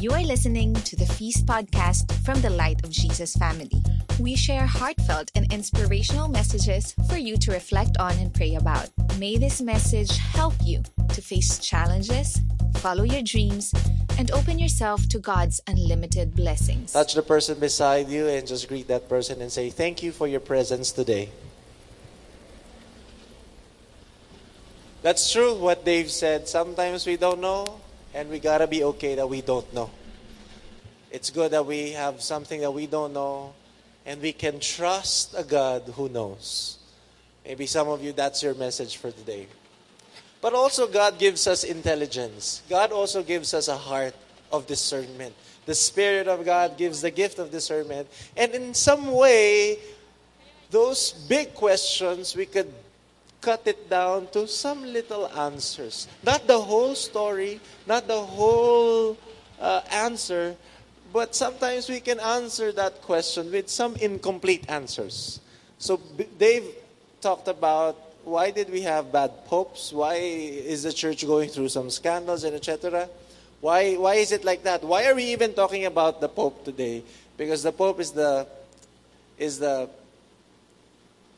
You are listening to the Feast podcast from the Light of Jesus family. We share heartfelt and inspirational messages for you to reflect on and pray about. May this message help you to face challenges, follow your dreams, and open yourself to God's unlimited blessings. Touch the person beside you and just greet that person and say, Thank you for your presence today. That's true what Dave said. Sometimes we don't know, and we gotta be okay that we don't know. It's good that we have something that we don't know, and we can trust a God who knows. Maybe some of you, that's your message for today. But also, God gives us intelligence. God also gives us a heart of discernment. The Spirit of God gives the gift of discernment. And in some way, those big questions, we could cut it down to some little answers. Not the whole story, not the whole uh, answer, but sometimes we can answer that question with some incomplete answers. So Dave talked about why did we have bad popes? Why is the church going through some scandals and etc.? Why, why is it like that? Why are we even talking about the pope today? Because the pope is the, is the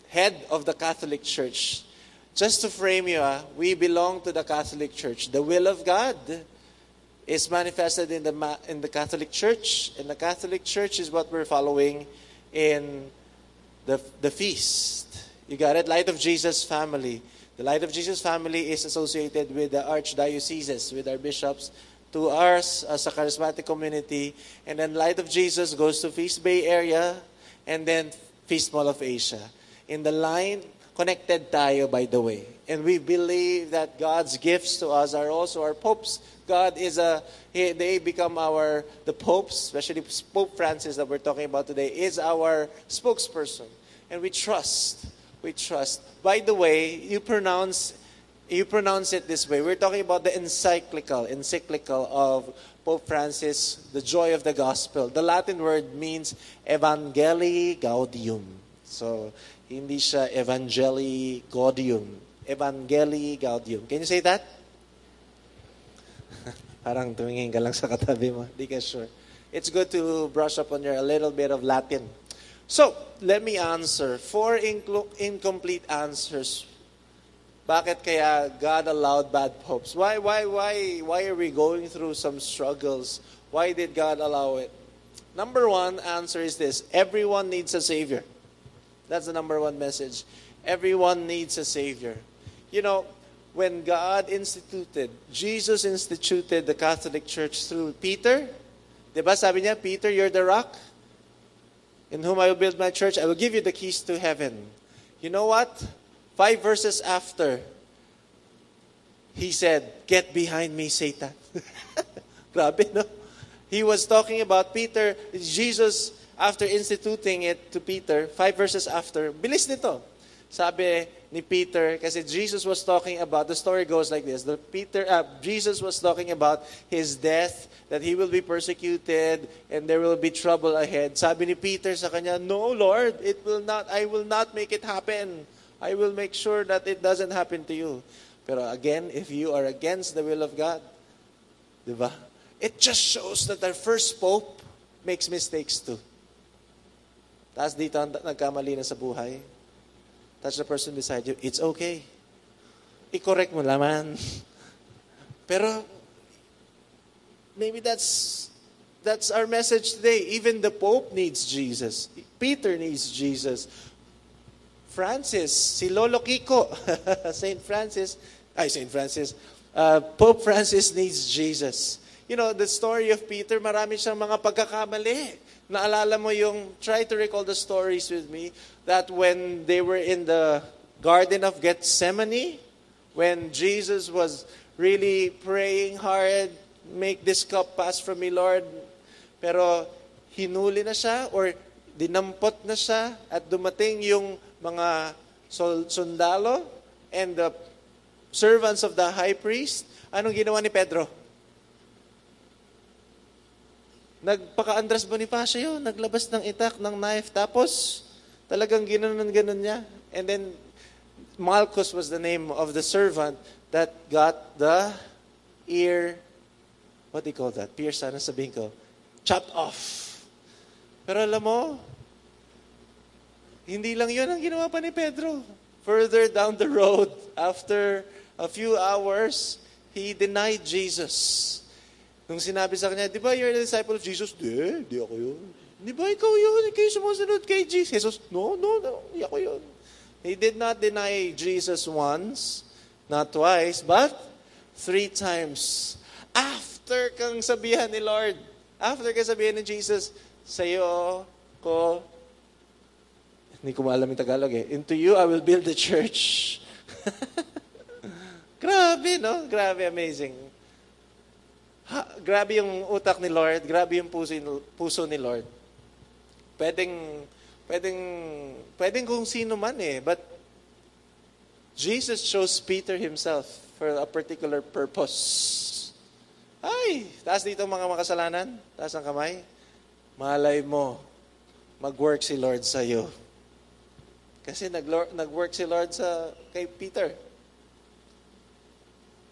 head of the Catholic Church. Just to frame you, uh, we belong to the Catholic Church. The will of God is manifested in the, in the Catholic Church, and the Catholic Church is what we're following in the, the feast. You got it? Light of Jesus family. The Light of Jesus family is associated with the archdioceses, with our bishops, to us as a charismatic community. And then Light of Jesus goes to Feast Bay area and then Feast Mall of Asia. In the line, connected tayo by the way. And we believe that God's gifts to us are also our popes. God is a, they become our, the popes, especially Pope Francis that we're talking about today, is our spokesperson. And we trust, we trust. By the way, you pronounce you pronounce it this way. We're talking about the encyclical, encyclical of Pope Francis, the joy of the gospel. The Latin word means Evangelii Gaudium. So, hindi siya Evangelii Gaudium. Evangelii Gaudium. Can you say that? Parang tumingin ka lang sa katabi mo. Di ka sure. It's good to brush up on your a little bit of Latin. So, let me answer. Four incomplete answers bakit kaya God allowed bad popes? Why, why, why, why are we going through some struggles? Why did God allow it? Number one answer is this everyone needs a Savior. That's the number one message. Everyone needs a Savior. You know, when God instituted, Jesus instituted the Catholic Church through Peter. Diba sabi niya, Peter, you're the rock in whom I will build my church. I will give you the keys to heaven. You know what? Five verses after, he said, Get behind me, Satan. Grabe, no? He was talking about Peter, Jesus, after instituting it to Peter, five verses after, bilis nito. Sabi ni Peter, kasi Jesus was talking about, the story goes like this, the Peter, uh, Jesus was talking about his death, that he will be persecuted, and there will be trouble ahead. Sabi ni Peter sa kanya, No, Lord, it will not, I will not make it happen. I will make sure that it doesn't happen to you. Pero again, if you are against the will of God, di ba? It just shows that our first pope makes mistakes too. Tapos dito nagkamali na sa buhay. Touch the person beside you. It's okay. I-correct mo naman. Pero maybe that's that's our message today. Even the Pope needs Jesus. Peter needs Jesus. Francis, si Lolo Kiko, St. Francis, ay, St. Francis, uh, Pope Francis needs Jesus. You know, the story of Peter, marami siyang mga pagkakamali. Naalala mo yung, try to recall the stories with me, that when they were in the Garden of Gethsemane, when Jesus was really praying hard, make this cup pass from me, Lord. Pero hinuli na siya or dinampot na siya at dumating yung mga sundalo and the servants of the high priest, anong ginawa ni Pedro? Nagpaka-Andres Bonifacio naglabas ng itak, ng knife, tapos talagang ginanon-ganon niya. And then, Malchus was the name of the servant that got the ear what do you call that? Pierce, sana sabihin ko, chopped off. Pero alam mo, hindi lang yun ang ginawa pa ni Pedro. Further down the road, after a few hours, he denied Jesus. Nung sinabi sa kanya, di ba you're a disciple of Jesus? Di, di ako yun. Di ba ikaw yun? Yung sumusunod kay Jesus. Jesus, no, no, no, di ako yun. He did not deny Jesus once, not twice, but three times. After kang sabihan ni Lord, after kang sabihan ni Jesus, sa'yo ko, hindi ko maalam yung Tagalog eh, into you I will build the church. grabe, no? Grabe, amazing. Ha, grabe yung utak ni Lord, grabe yung puso, puso ni Lord. Pwedeng, pwedeng, pwedeng kung sino man eh, but Jesus chose Peter himself for a particular purpose. Ay, taas dito mga makasalanan, taas ang kamay. Malay mo, mag-work si Lord sa iyo. Kasi nag-work si Lord sa kay Peter.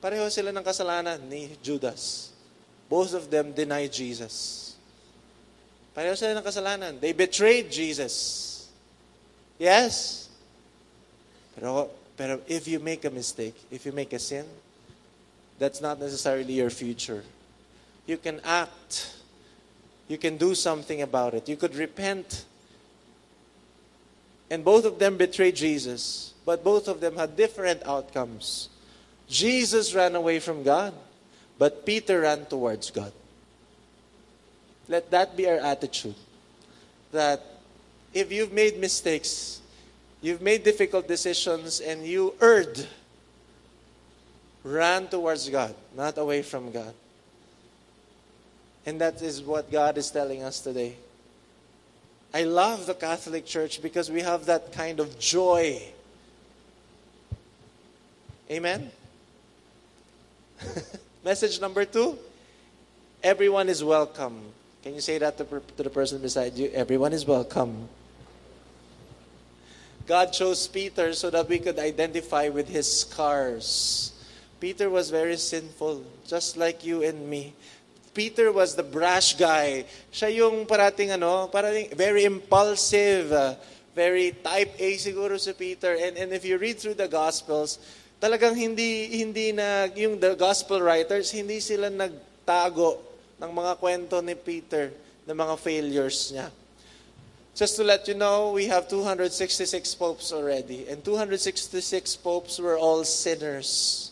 Pareho sila ng kasalanan ni Judas. Both of them denied Jesus. Pareho sila ng kasalanan. They betrayed Jesus. Yes. Pero, pero if you make a mistake, if you make a sin, that's not necessarily your future. You can act. You can do something about it. You could repent. And both of them betrayed Jesus, but both of them had different outcomes. Jesus ran away from God, but Peter ran towards God. Let that be our attitude. That if you've made mistakes, you've made difficult decisions, and you erred, ran towards God, not away from God. And that is what God is telling us today. I love the Catholic Church because we have that kind of joy. Amen? Message number two everyone is welcome. Can you say that to, to the person beside you? Everyone is welcome. God chose Peter so that we could identify with his scars. Peter was very sinful, just like you and me. Peter was the brash guy. Siya yung parating ano, parating very impulsive, very type A siguro si Peter. And, and if you read through the Gospels, talagang hindi, hindi na, yung the Gospel writers, hindi sila nagtago ng mga kwento ni Peter, ng mga failures niya. Just to let you know, we have 266 popes already. And 266 popes were all sinners,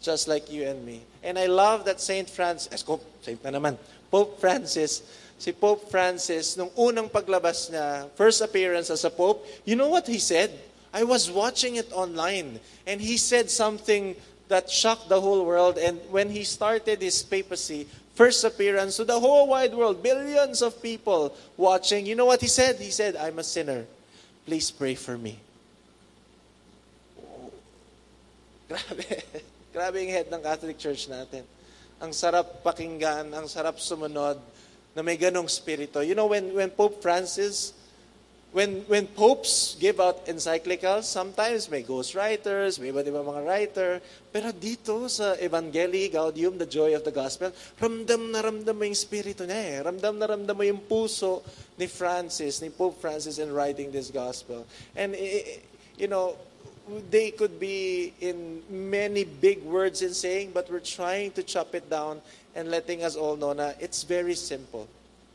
just like you and me. And I love that Saint Francis, eh, Saint na naman, Pope Francis, si Pope Francis, nung unang paglabas niya, first appearance as a Pope, you know what he said? I was watching it online, and he said something that shocked the whole world. And when he started his papacy, first appearance to the whole wide world, billions of people watching, you know what he said? He said, I'm a sinner. Please pray for me. Grabe. grabe yung head ng Catholic Church natin. Ang sarap pakinggan, ang sarap sumunod na may ganong spirito. You know, when, when Pope Francis when when popes give out encyclicals, sometimes may ghostwriters, may iba't ibang mga writer, pero dito sa Evangelii Gaudium, the joy of the gospel, ramdam na ramdam mo yung spirito niya eh. Ramdam na ramdam mo yung puso ni Francis, ni Pope Francis in writing this gospel. And, you know, they could be in many big words in saying, but we're trying to chop it down and letting us all know na it's very simple.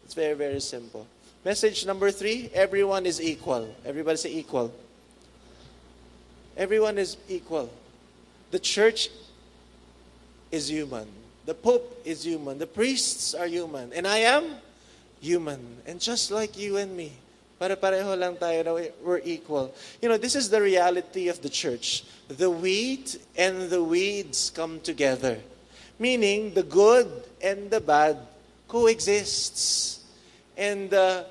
It's very, very simple. Message number three everyone is equal. Everybody say equal. Everyone is equal. The church is human. The Pope is human. The priests are human. And I am human. And just like you and me, pare-pareho lang tayo na we're equal. You know, this is the reality of the church. The wheat and the weeds come together. Meaning, the good and the bad coexists. And uh,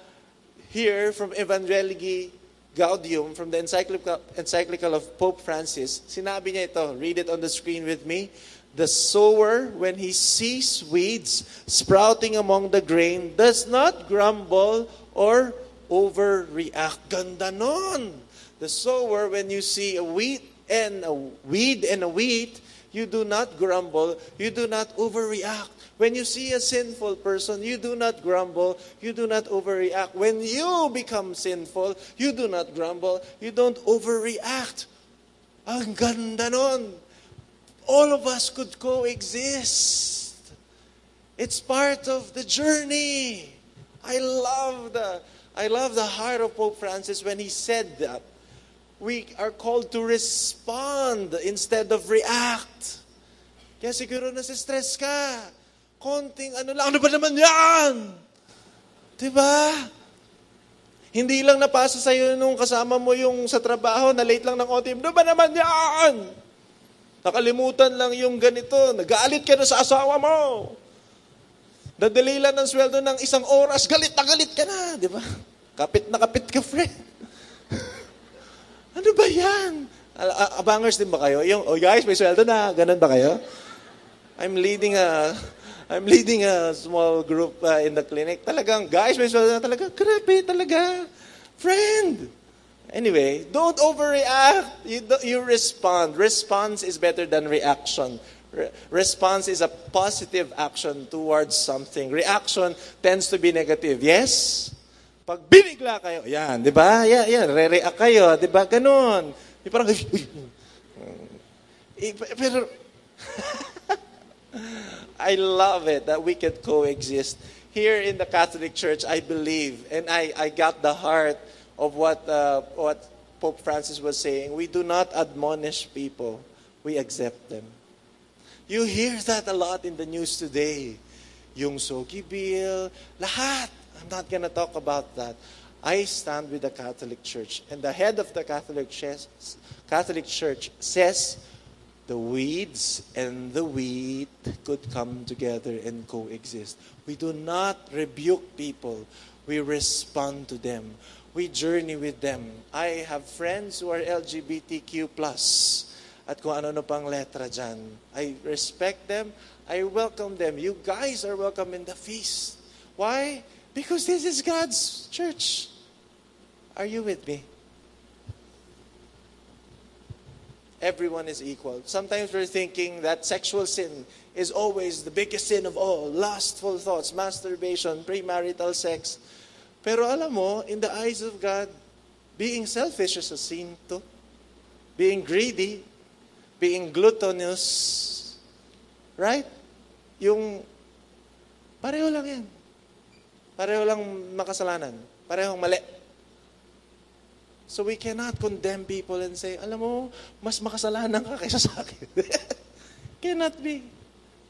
here from Evangelii Gaudium, from the encyclical, encyclical of Pope Francis, sinabi niya ito, read it on the screen with me. The sower, when he sees weeds sprouting among the grain, does not grumble or overreact. Ganda nun! The sower, when you see a wheat and a weed and a wheat, you do not grumble, you do not overreact. When you see a sinful person, you do not grumble, you do not overreact. When you become sinful, you do not grumble, you don't overreact. Ang ganda nun. All of us could coexist. It's part of the journey. I love the I love the heart of Pope Francis when he said that. We are called to respond instead of react. Kaya siguro nasi-stress ka. Konting ano lang, ano ba naman yan? Diba? Hindi lang napasa sa'yo nung kasama mo yung sa trabaho, na late lang ng konti, ano ba naman yan? Nakalimutan lang yung ganito, nagalit ka na sa asawa mo. Dadali lang ng sweldo ng isang oras, galit na galit ka na, di ba? Kapit na kapit ka, friend. ano ba yan? Abangers din ba kayo? Yung, oh guys, may sweldo na. Ganun ba kayo? I'm leading a I'm leading a small group uh, in the clinic. Talagang, guys, may sweldo na talaga. Grabe, talaga. Friend. Anyway, don't overreact. You, you respond. Response is better than reaction. Re- response is a positive action towards something. Reaction tends to be negative. Yes? Pag binigla kayo, yan, di ba? Yan, yan, re-react kayo, di ba? Ganun. Di parang, uy, uy. Pero, I love it that we can coexist. Here in the Catholic Church, I believe, and I, I got the heart of what, uh, what Pope Francis was saying. We do not admonish people, we accept them. You hear that a lot in the news today. Yung Sogi Bill, lahat. I'm not going to talk about that. I stand with the Catholic Church. And the head of the Catholic Church, Catholic Church says, the weeds and the wheat could come together and coexist. We do not rebuke people, we respond to them. We journey with them. I have friends who are LGBTQ+. At kung ano-ano pang letra dyan. I respect them. I welcome them. You guys are welcome in the feast. Why? Because this is God's church. Are you with me? Everyone is equal. Sometimes we're thinking that sexual sin is always the biggest sin of all. Lustful thoughts, masturbation, premarital sex. Pero alam mo, in the eyes of God, being selfish is a sin too. Being greedy, being gluttonous, right? Yung, pareho lang yan. Pareho lang makasalanan. Parehong mali. So we cannot condemn people and say, alam mo, mas makasalanan ka kaysa sa akin. cannot be.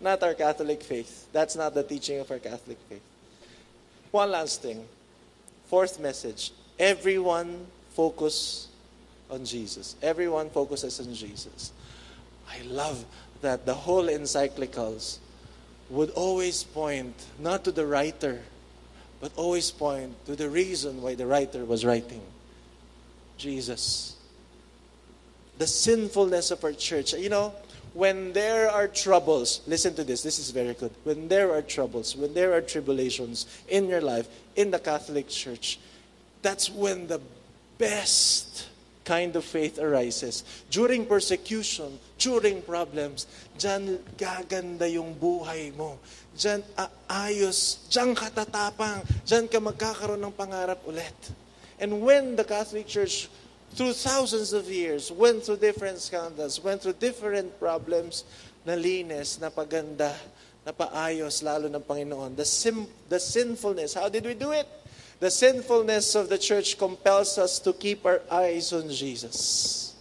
Not our Catholic faith. That's not the teaching of our Catholic faith. One last thing. Fourth message. Everyone focus on Jesus. Everyone focuses on Jesus. I love that the whole encyclicals would always point not to the writer, but always point to the reason why the writer was writing. Jesus. The sinfulness of our church. You know, when there are troubles, listen to this, this is very good. When there are troubles, when there are tribulations in your life, in the Catholic Church, that's when the best kind of faith arises. During persecution, during problems, dyan gaganda yung buhay mo. Dyan aayos, dyan katatapang, dyan ka magkakaroon ng pangarap ulit. And when the Catholic Church, through thousands of years, went through different scandals, went through different problems, nalinis, napaganda, napaayos lalo ng Panginoon. The, sim- the sinfulness, how did we do it? The sinfulness of the church compels us to keep our eyes on Jesus.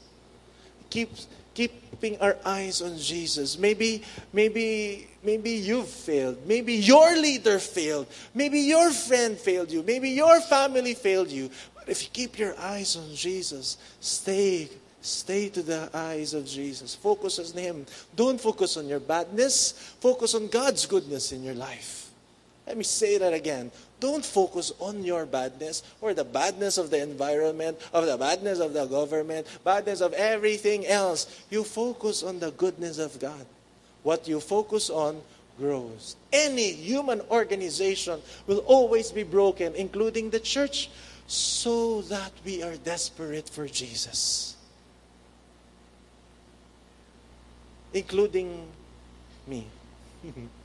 Keep, keeping our eyes on Jesus. Maybe, maybe Maybe you've failed. Maybe your leader failed. Maybe your friend failed you. Maybe your family failed you. But if you keep your eyes on Jesus, stay Stay to the eyes of Jesus. Focus on Him. Don't focus on your badness. Focus on God's goodness in your life. Let me say that again. Don't focus on your badness or the badness of the environment, of the badness of the government, badness of everything else. You focus on the goodness of God. What you focus on grows. Any human organization will always be broken, including the church, so that we are desperate for Jesus. Including me.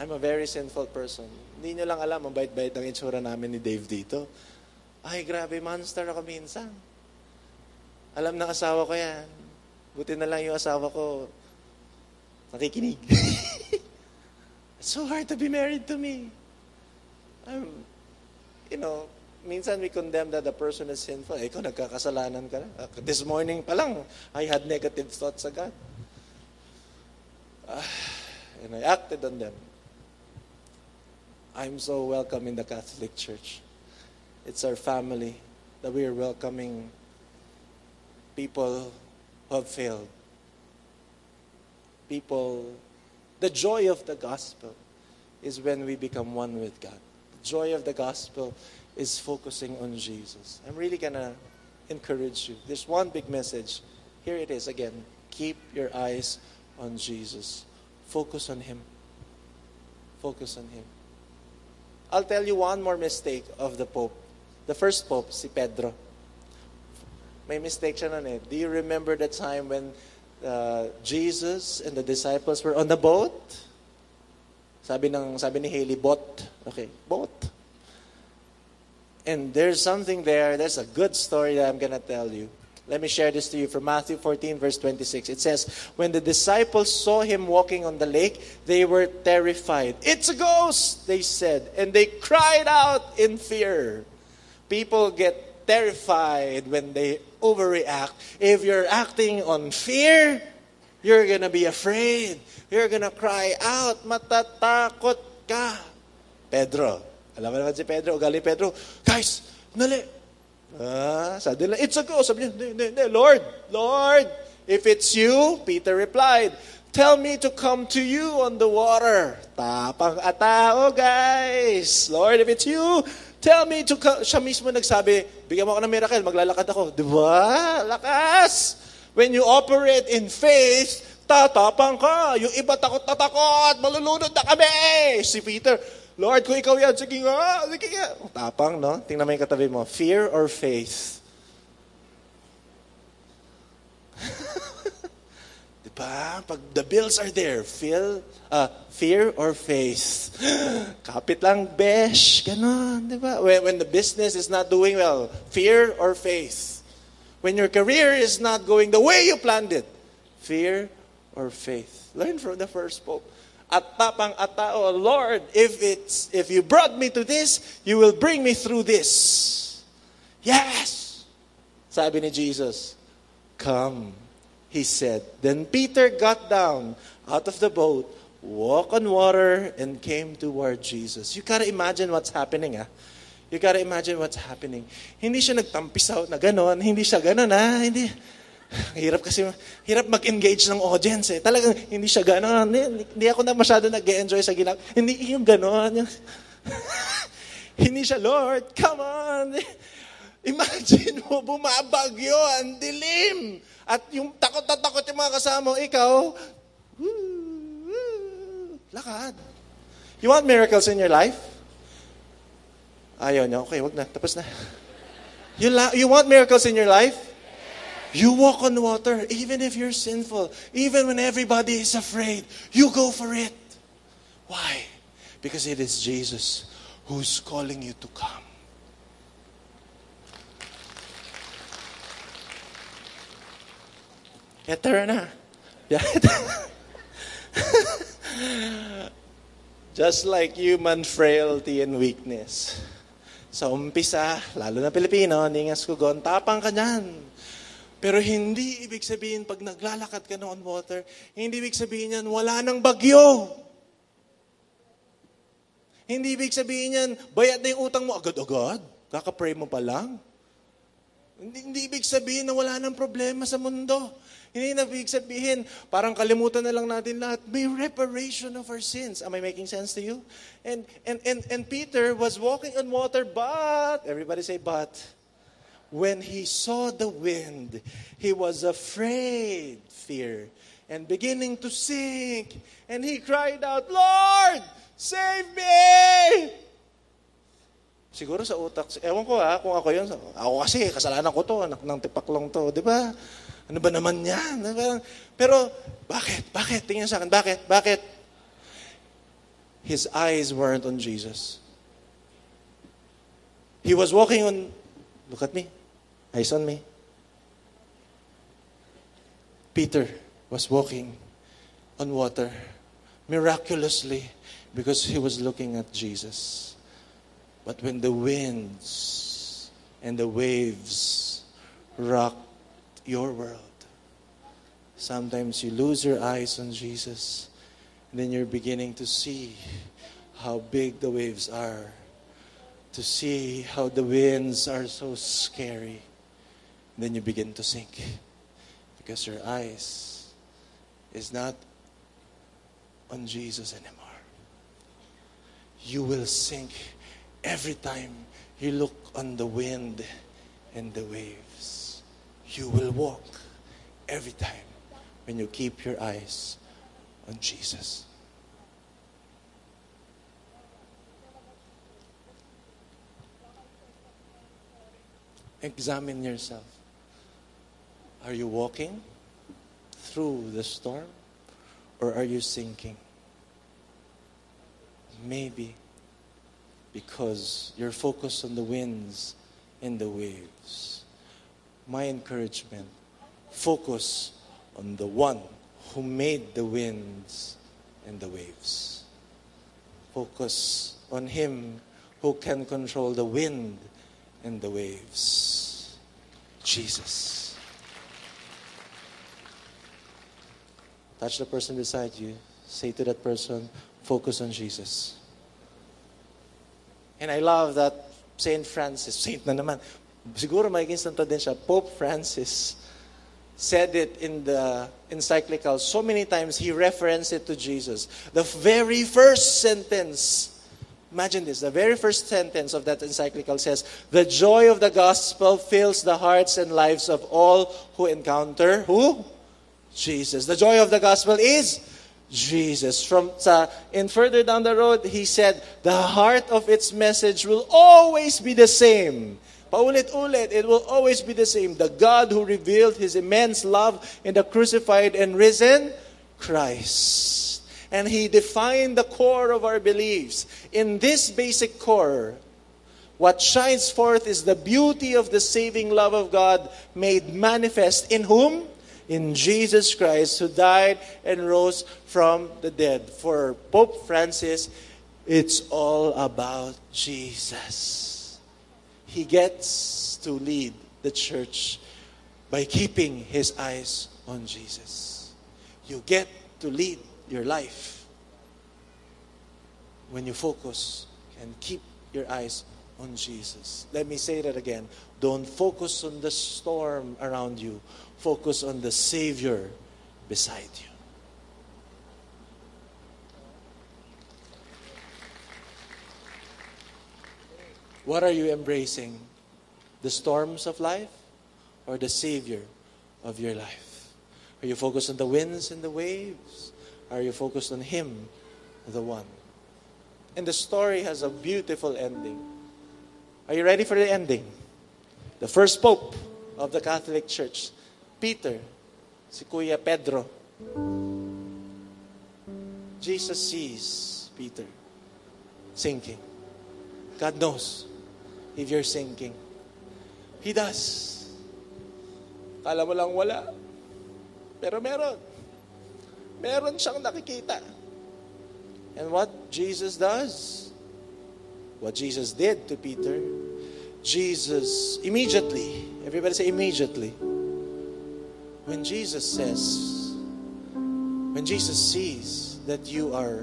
I'm a very sinful person. Hindi nyo lang alam, ang bait-bait ang itsura namin ni Dave dito. Ay, grabe, monster ako minsan. Alam ng asawa ko yan. Buti na lang yung asawa ko, nakikinig. It's so hard to be married to me. I'm, you know, minsan we condemn that the person is sinful. Eh, ikaw, nagkakasalanan ka na. This morning pa lang, I had negative thoughts sa God. Uh, and I acted on them. I'm so welcome in the Catholic Church. It's our family that we are welcoming people who have failed. People, the joy of the gospel is when we become one with God. The joy of the gospel is focusing on Jesus. I'm really going to encourage you. There's one big message. Here it is again. Keep your eyes on Jesus. Focus on Him. Focus on Him. I'll tell you one more mistake of the Pope. The first Pope, si Pedro. May mistake siya nun eh. Do you remember the time when uh, Jesus and the disciples were on the boat? Sabi ng sabi ni Haley, boat. Okay, boat. And there's something there, there's a good story that I'm to tell you. Let me share this to you from Matthew 14, verse 26. It says, When the disciples saw him walking on the lake, they were terrified. It's a ghost, they said, and they cried out in fear. People get terrified when they overreact. If you're acting on fear, you're to be afraid. You're to cry out. Matatakot ka. Pedro. Alam mo naman si Pedro. Ugali Pedro. Guys, nali. Ah, sabi nila, it's a ghost. Sabi niya, hindi, hindi. Lord, Lord, if it's you, Peter replied, tell me to come to you on the water. Tapang atao, guys. Lord, if it's you, tell me to come. Siya mismo nagsabi, bigyan mo ako ng miracle, maglalakad ako. Di ba? Lakas. When you operate in faith, tatapang ka. Yung iba takot na takot, malulunod na kami. Si Peter, Lord, kung ikaw yan, sige nga, sige nga. Tapang, no? Tingnan mo yung katabi mo. Fear or faith? diba? Pag the bills are there, feel, uh, fear or faith? Kapit lang, besh, ganon, diba? When, when the business is not doing well, fear or faith? When your career is not going the way you planned it, fear or faith? Learn from the first pope. At tapang at tao, Lord, if it's if you brought me to this, you will bring me through this. Yes. Sabi ni Jesus, come. He said. Then Peter got down out of the boat, walked on water, and came toward Jesus. You gotta imagine what's happening, ah. You gotta imagine what's happening. Hindi siya nagtampisaw na ganon. Hindi siya ganon, ah. Hindi. Hirap kasi, hirap mag-engage ng audience eh. Talagang hindi siya gano'n. Hindi, hindi ako na masyado nag-enjoy sa ginagawa. Hindi yung gano'n. Hindi siya, Lord, come on. Imagine mo, bumabagyo, ang dilim. At yung takot na takot yung mga kasama mo, ikaw, woo, woo, lakad. You want miracles in your life? Ayaw niya. Okay, wag na. Tapos na. You, la- you want miracles in your life? You walk on water, even if you're sinful, even when everybody is afraid, you go for it. Why? Because it is Jesus who's calling you to come. Yeah. Just like human frailty and weakness. Sa umpisa, lalo na Pilipino, hindi nga skugon, tapang ka dyan. Pero hindi ibig sabihin pag naglalakad ka na on water, hindi ibig sabihin yan, wala nang bagyo. Hindi ibig sabihin yan, bayad na yung utang mo agad-agad. Kaka-pray mo pa lang. Hindi, hindi ibig sabihin na wala nang problema sa mundo. Hindi na ibig sabihin, parang kalimutan na lang natin lahat. May reparation of our sins. Am I making sense to you? And, and, and, and Peter was walking on water, but, everybody say but. When he saw the wind, he was afraid, fear, and beginning to sink. And he cried out, Lord, save me! Siguro sa utak, ewan ko ha, kung ako yun, ako kasi, kasalanan ko to, anak ng tipaklong to, di ba? Ano ba naman yan? Pero, bakit? Bakit? Tingnan sa akin, bakit? Bakit? his eyes weren't on Jesus. He was walking on, look at me, eyes on me. Peter was walking on water miraculously because he was looking at Jesus. But when the winds and the waves rocked your world, sometimes you lose your eyes on Jesus, and then you're beginning to see how big the waves are, to see how the winds are so scary. Then you begin to sink because your eyes is not on Jesus anymore. You will sink every time you look on the wind and the waves. You will walk every time when you keep your eyes on Jesus. Examine yourself. Are you walking through the storm or are you sinking? Maybe because you're focused on the winds and the waves. My encouragement focus on the one who made the winds and the waves. Focus on him who can control the wind and the waves. Jesus. Touch the person beside you. Say to that person, focus on Jesus. And I love that Saint Francis, Saint na naman, siguro magiging santo din siya, Pope Francis said it in the encyclical so many times, he referenced it to Jesus. The very first sentence, imagine this, the very first sentence of that encyclical says, The joy of the gospel fills the hearts and lives of all who encounter who? Jesus. The joy of the gospel is Jesus. From sa, and further down the road, he said, the heart of its message will always be the same. Paulit-ulit, it will always be the same. The God who revealed his immense love in the crucified and risen Christ. And he defined the core of our beliefs. In this basic core, what shines forth is the beauty of the saving love of God made manifest in whom? In Jesus Christ who died and rose from the dead. For Pope Francis, it's all about Jesus. He gets to lead the church by keeping his eyes on Jesus. You get to lead your life when you focus and keep your eyes on Jesus. Let me say that again. Don't focus on the storm around you. Focus on the Savior beside you. What are you embracing? The storms of life or the Savior of your life? Are you focused on the winds and the waves? Are you focused on Him, the one? And the story has a beautiful ending. Are you ready for the ending? The first Pope of the Catholic Church Peter, si Kuya Pedro. Jesus sees Peter sinking. God knows if you're sinking. He does. Kala mo lang wala. Pero meron. Meron siyang nakikita. And what Jesus does, what Jesus did to Peter, Jesus immediately, everybody say immediately, when Jesus says, when Jesus sees that you are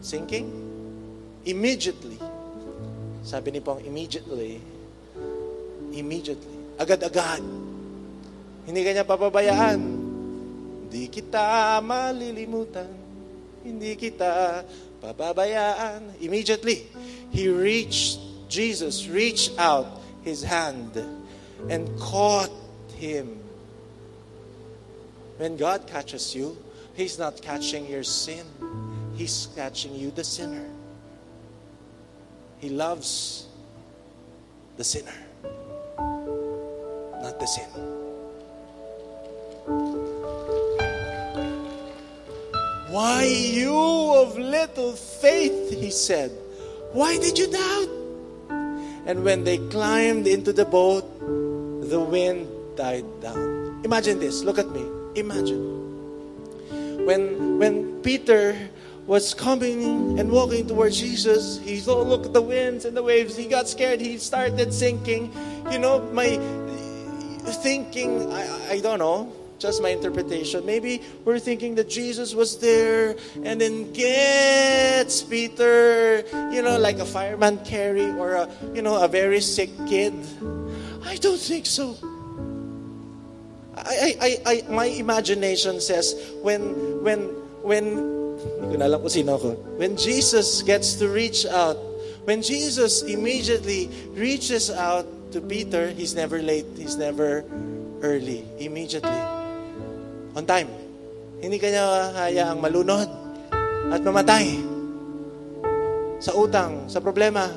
sinking, immediately, sabi ni Pong, immediately, immediately, agad-agad, hindi kanya papabayaan, hindi kita malilimutan, hindi kita papabayaan. Immediately, he reached, Jesus reached out his hand and caught him. When God catches you, He's not catching your sin, He's catching you, the sinner. He loves the sinner, not the sin. Why you of little faith, he said, why did you doubt? And when they climbed into the boat, the wind died down. Imagine this. Look at me. Imagine. When, when Peter was coming and walking towards Jesus, he look at the winds and the waves. He got scared. He started sinking. You know, my thinking, I, I don't know, just my interpretation. Maybe we're thinking that Jesus was there and then gets Peter, you know, like a fireman carry or a, you know, a very sick kid. I don't think so. I, I, I, my imagination says when, when, when, when Jesus gets to reach out, when Jesus immediately reaches out to Peter, he's never late, he's never early. Immediately. On time. Hindi kanya hayaang malunod at mamatay. Sa utang, sa problema,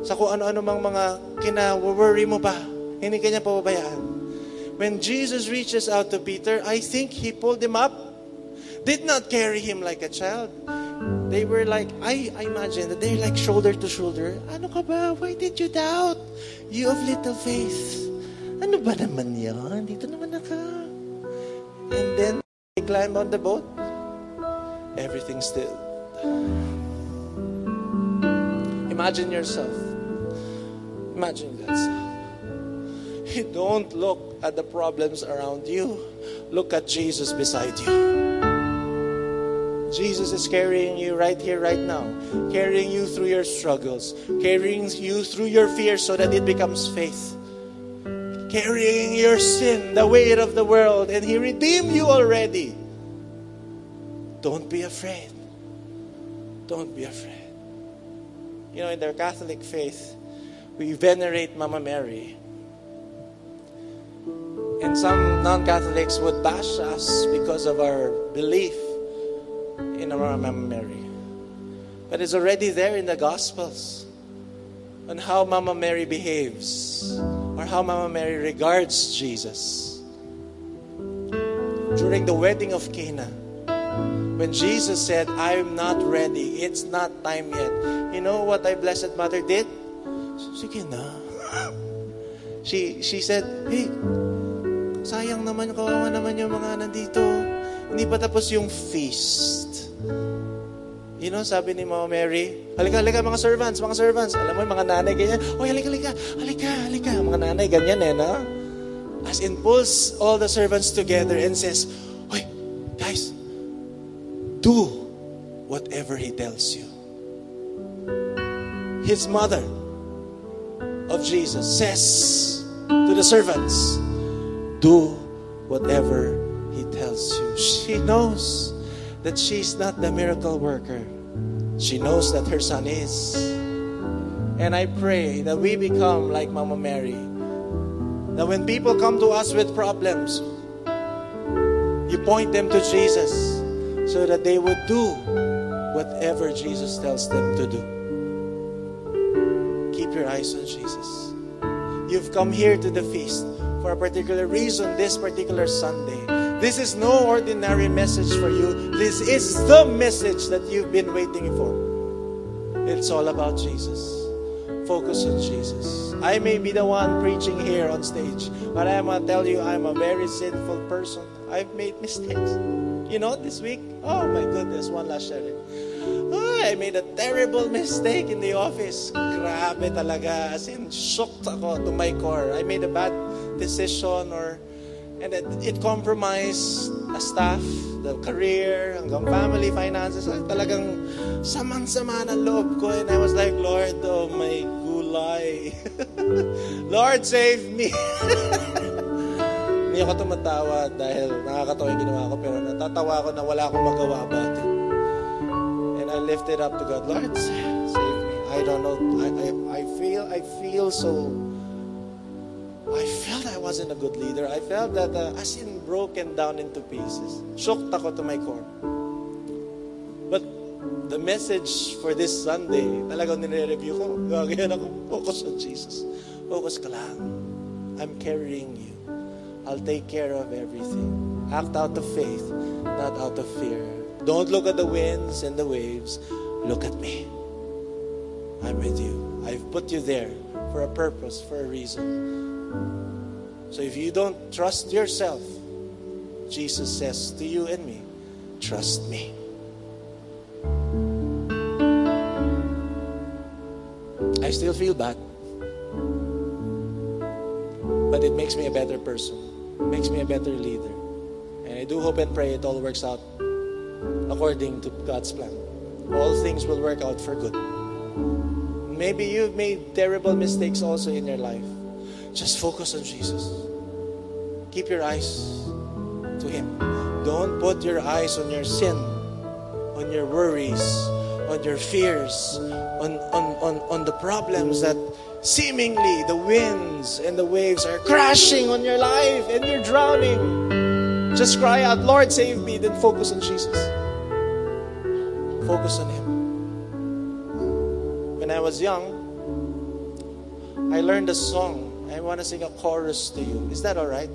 sa kung ano-ano mang mga kina-worry mo pa, hindi kanya pababayaan. When Jesus reaches out to Peter, I think he pulled him up, did not carry him like a child. They were like, I, I imagine that they're like shoulder to shoulder. Ano ka ba? Why did you doubt? You of little faith. Ano ba naman yan? Dito naman naka. And then, they climb on the boat. Everything still. Imagine yourself. Imagine that. Don't look at the problems around you. Look at Jesus beside you. Jesus is carrying you right here, right now, carrying you through your struggles, carrying you through your fears so that it becomes faith, carrying your sin, the weight of the world, and He redeemed you already. Don't be afraid. Don't be afraid. You know, in their Catholic faith, we venerate Mama Mary. And some non Catholics would bash us because of our belief in our Mama Mary. But it's already there in the Gospels on how Mama Mary behaves or how Mama Mary regards Jesus. During the wedding of Cana, when Jesus said, I'm not ready, it's not time yet. You know what our Blessed Mother did? Sige na. She, she said, hey, sayang naman, kawawa naman yung mga nandito. Hindi pa tapos yung feast. You know, sabi ni Mama Mary, halika, halika mga servants, mga servants. Alam mo, mga nanay ganyan, oy, halika, halika, halika, halika. Mga nanay ganyan eh, no? As in, pulls all the servants together and says, oy, guys, do whatever he tells you. His mother of Jesus says to the servants, do whatever he tells you. She knows that she's not the miracle worker. She knows that her son is. And I pray that we become like Mama Mary. That when people come to us with problems, you point them to Jesus so that they would do whatever Jesus tells them to do. Keep your eyes on Jesus. You've come here to the feast for a particular reason this particular Sunday. This is no ordinary message for you. This is the message that you've been waiting for. It's all about Jesus. Focus on Jesus. I may be the one preaching here on stage, but I'm to tell you I'm a very sinful person. I've made mistakes. You know, this week, oh my goodness, one last sharing. I made a terrible mistake in the office. Grabe talaga. As in, shocked ako to my core. I made a bad decision or and it, it compromised a staff, the career, hanggang family finances. Talagang samang-sama ng loob ko. And I was like, Lord, oh my gulay. Lord, save me. Hindi ako tumatawa dahil nakakatawa yung ginawa ko, pero natatawa ako na wala akong magawa about it. I lifted up to God, Lord, save me. I don't know. I, I, I feel I feel so I felt I wasn't a good leader. I felt that uh, as in broken down into pieces. Shocked ako to my core. But the message for this Sunday, talagang nire-review ko. Gagayan ako, focus on Jesus. Focus ka lang. I'm carrying you. I'll take care of everything. Act out of faith, not out of fear. Don't look at the winds and the waves. Look at me. I'm with you. I've put you there for a purpose, for a reason. So if you don't trust yourself, Jesus says to you and me, trust me. I still feel bad. But it makes me a better person. It makes me a better leader. And I do hope and pray it all works out according to God's plan. All things will work out for good. Maybe you've made terrible mistakes also in your life. Just focus on Jesus. Keep your eyes to Him. Don't put your eyes on your sin, on your worries, on your fears, on, on, on, on the problems that seemingly the winds and the waves are crashing on your life and you're drowning. Just cry out, Lord, save me. Then focus on Jesus. Focus on Him. When I was young, I learned a song. I want to sing a chorus to you. Is that all right?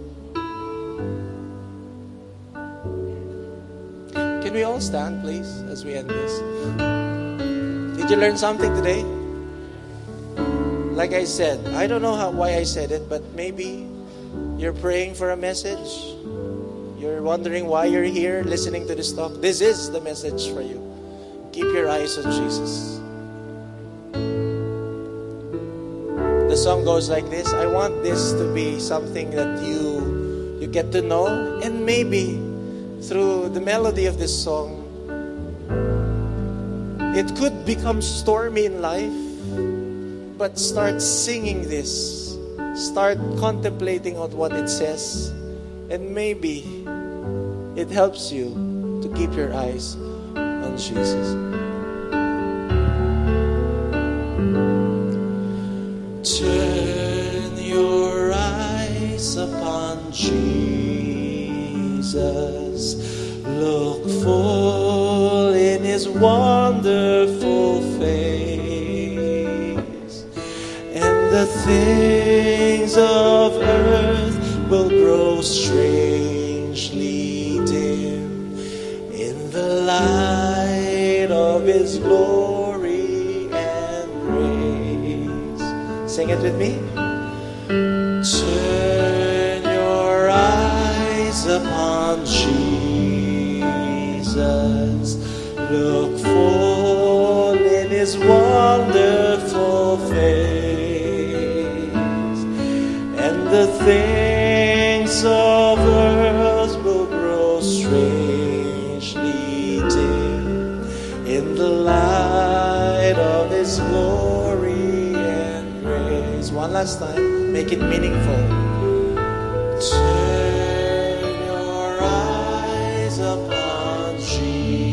Can we all stand, please, as we end this? Did you learn something today? Like I said, I don't know how, why I said it, but maybe you're praying for a message. You're wondering why you're here listening to this talk. This is the message for you. Keep your eyes on Jesus. The song goes like this. I want this to be something that you you get to know and maybe through the melody of this song it could become stormy in life but start singing this. Start contemplating on what it says. And maybe it helps you to keep your eyes on Jesus. Turn your eyes upon Jesus. Look full in his wonderful face. And the things of earth will grow strangely with me. Time, make it meaningful. Turn your eyes upon Jesus.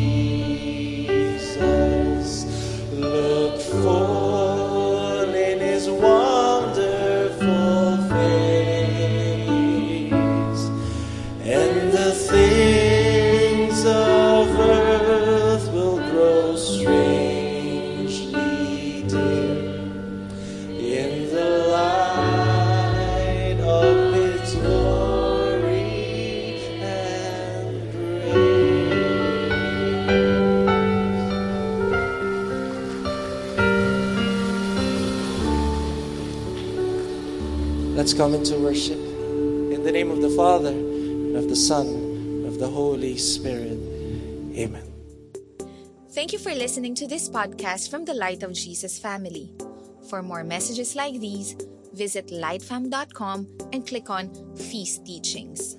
Into worship in the name of the Father, and of the Son, and of the Holy Spirit. Amen. Thank you for listening to this podcast from the Light of Jesus family. For more messages like these, visit lightfam.com and click on Feast Teachings.